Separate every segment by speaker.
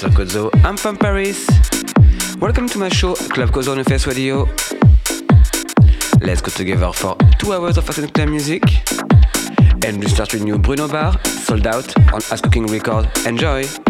Speaker 1: Mr. Kozo, I'm from Paris. Welcome to my show Club Kozo on Face Radio. Let's go together for two hours of fast club music. And we start with new Bruno Bar, sold out on As Cooking Record. Enjoy!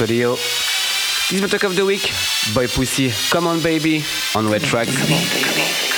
Speaker 2: Radio. This is my talk of the week. Boy Pussy, Come On Baby, on Wet Tracks.
Speaker 3: Come on, baby. Come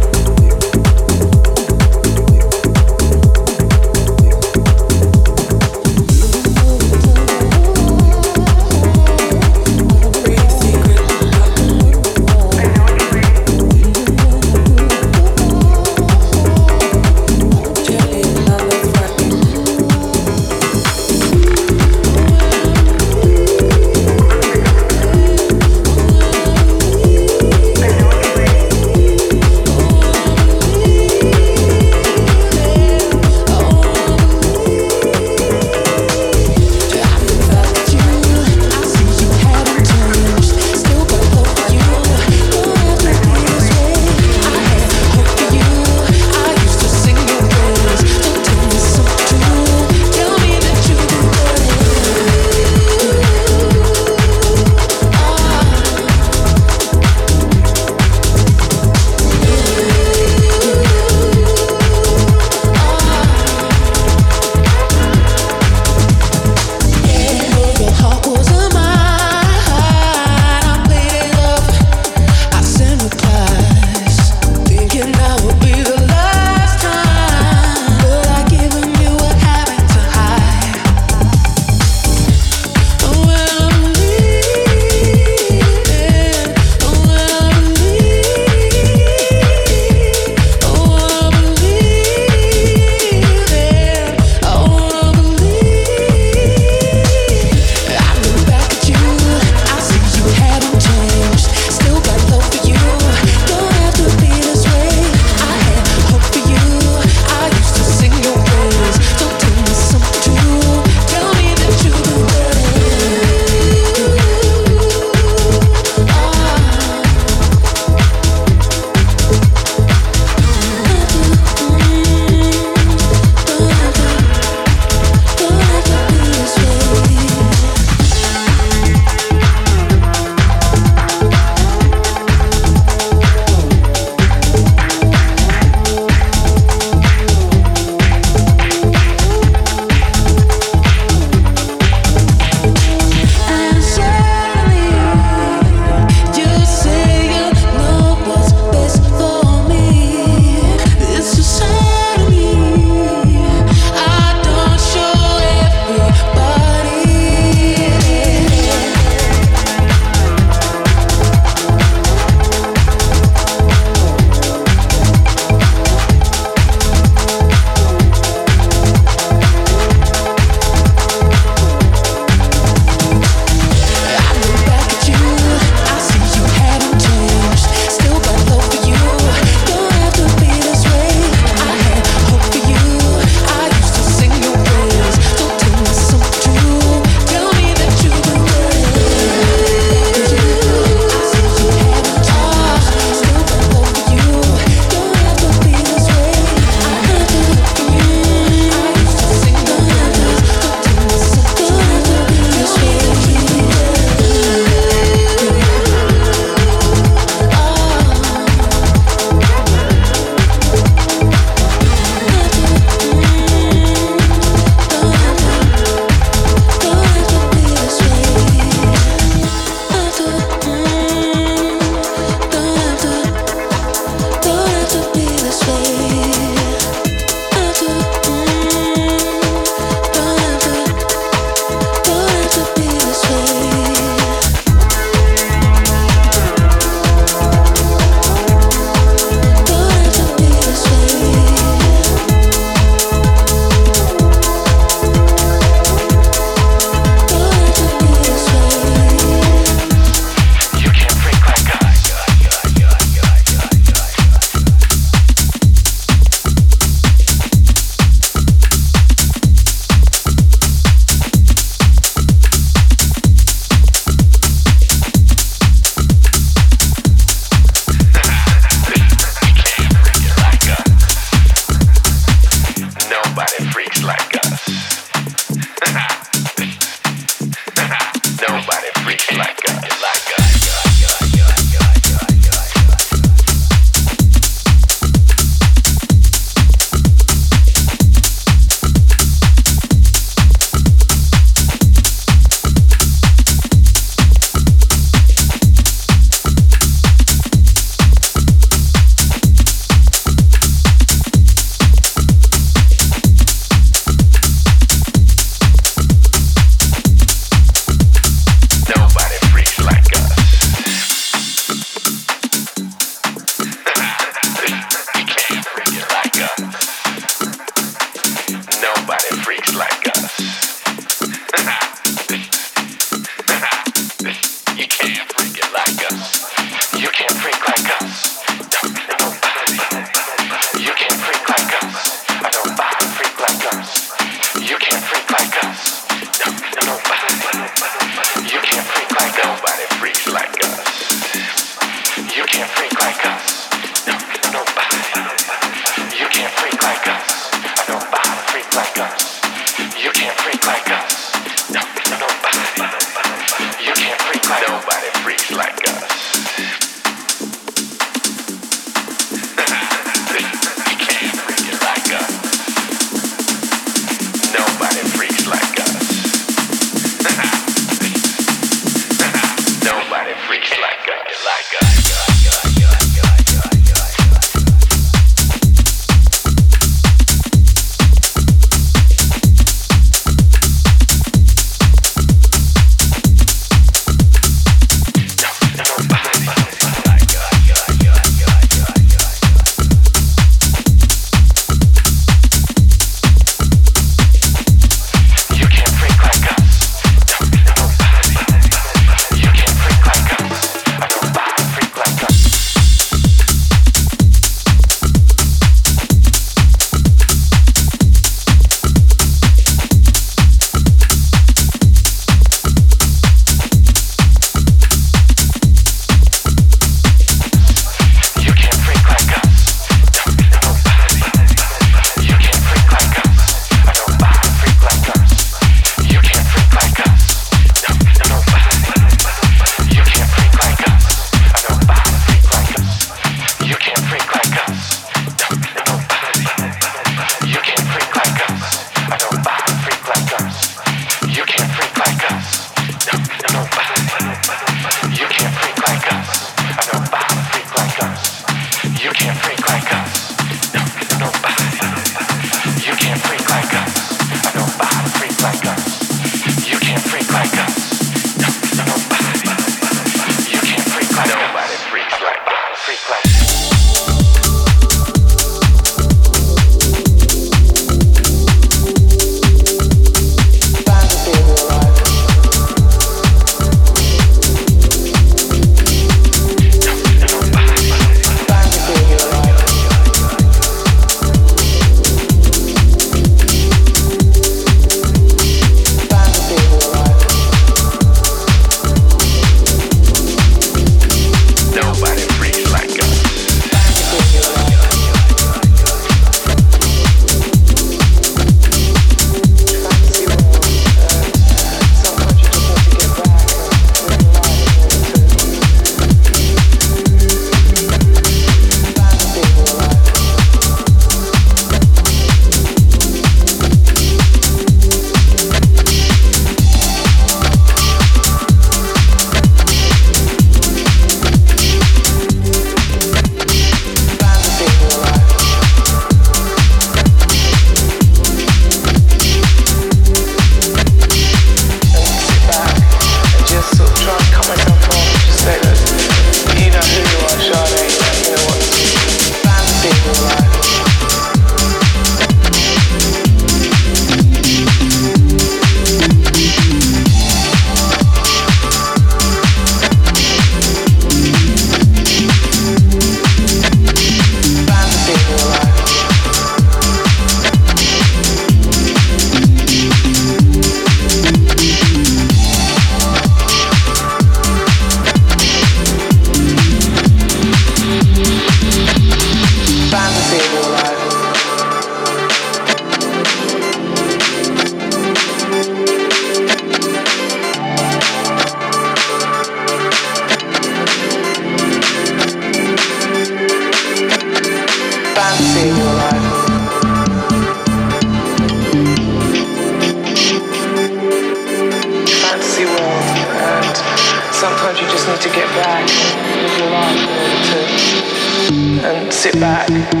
Speaker 4: sit back.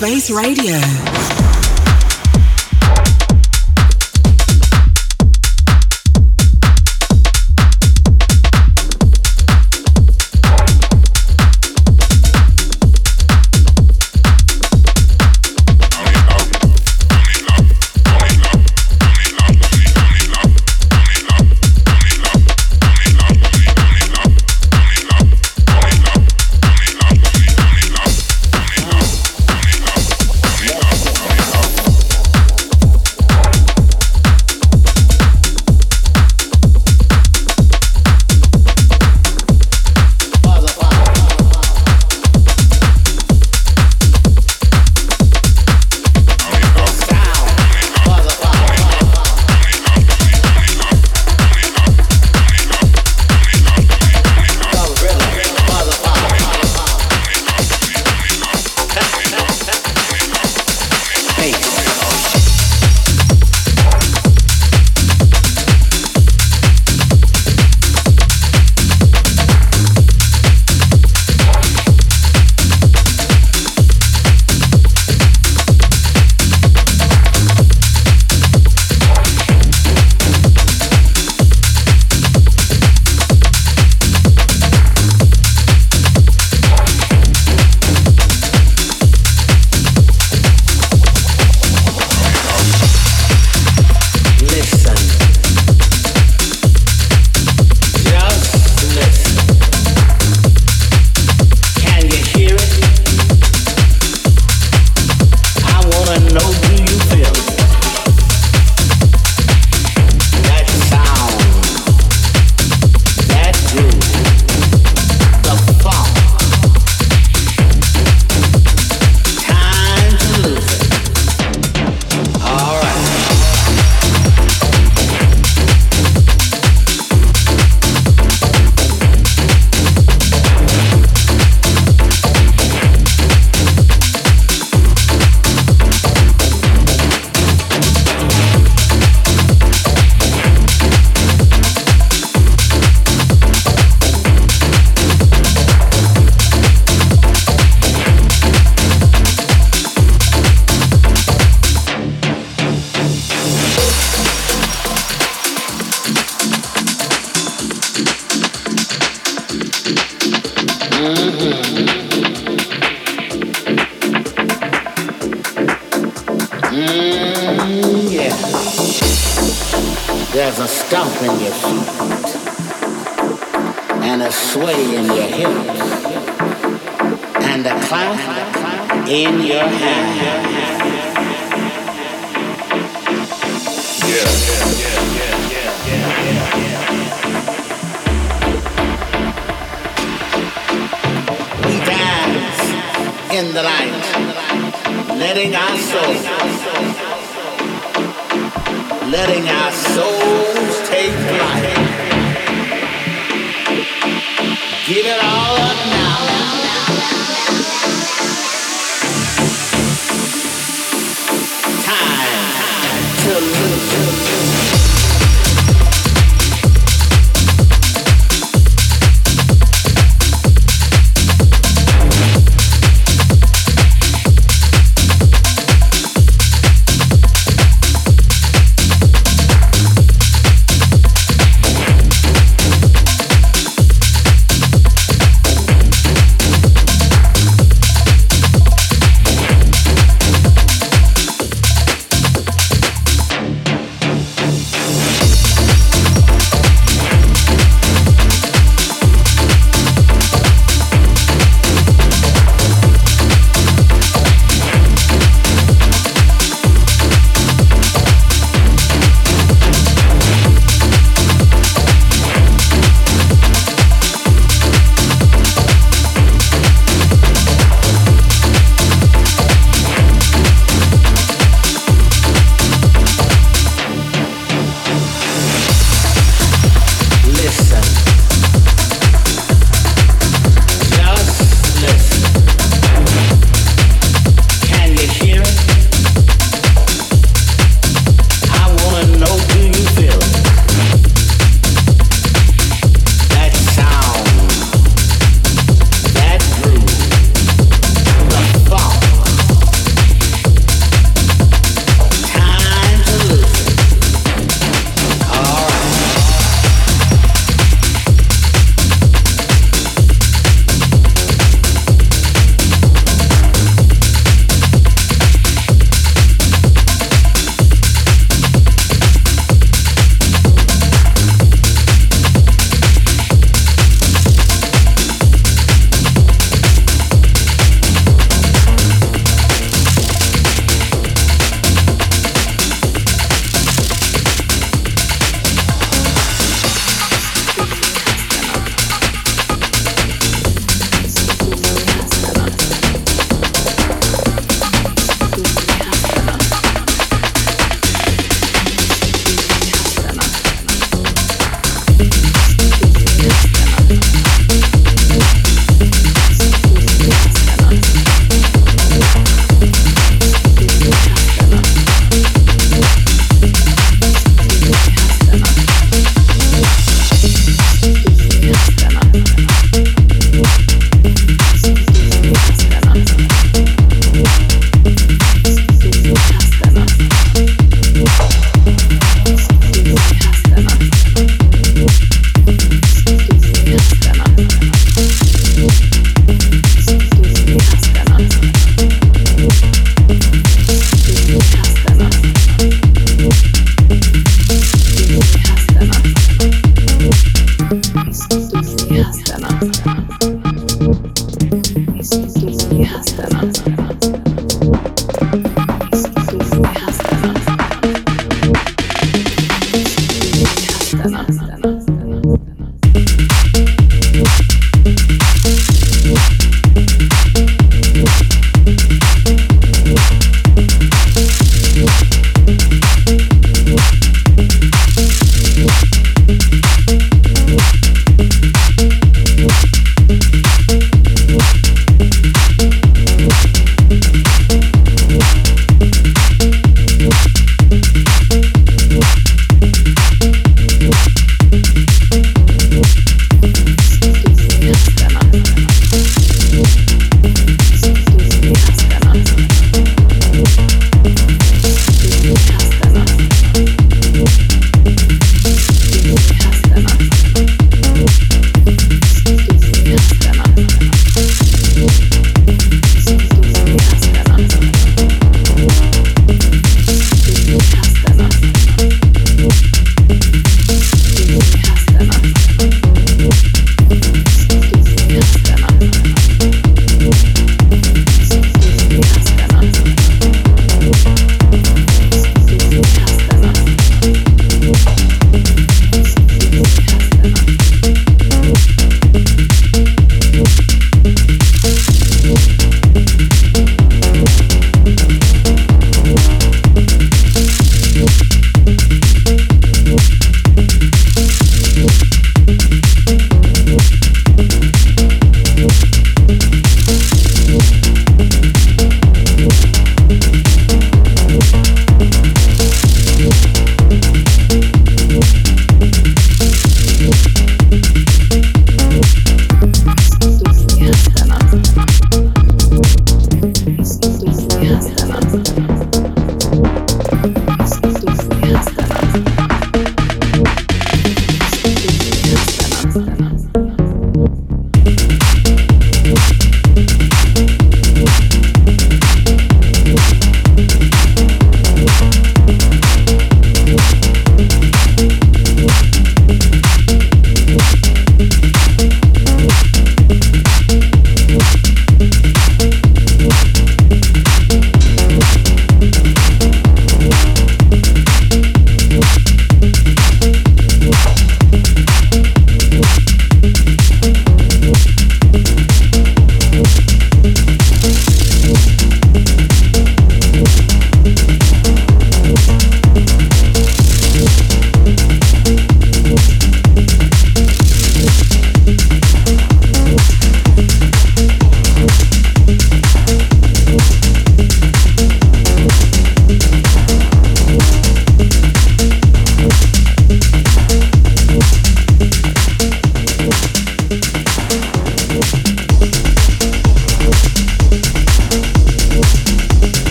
Speaker 4: Face Radio.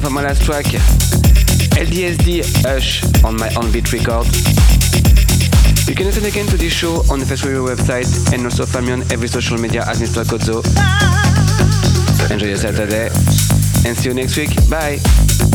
Speaker 2: Go my last track. LDSD Hush on my own beat record. You can listen again to this show on the Face Radio website and also find me on every social media as Mr. Kozo. Enjoy your Saturday and see you next week. Bye.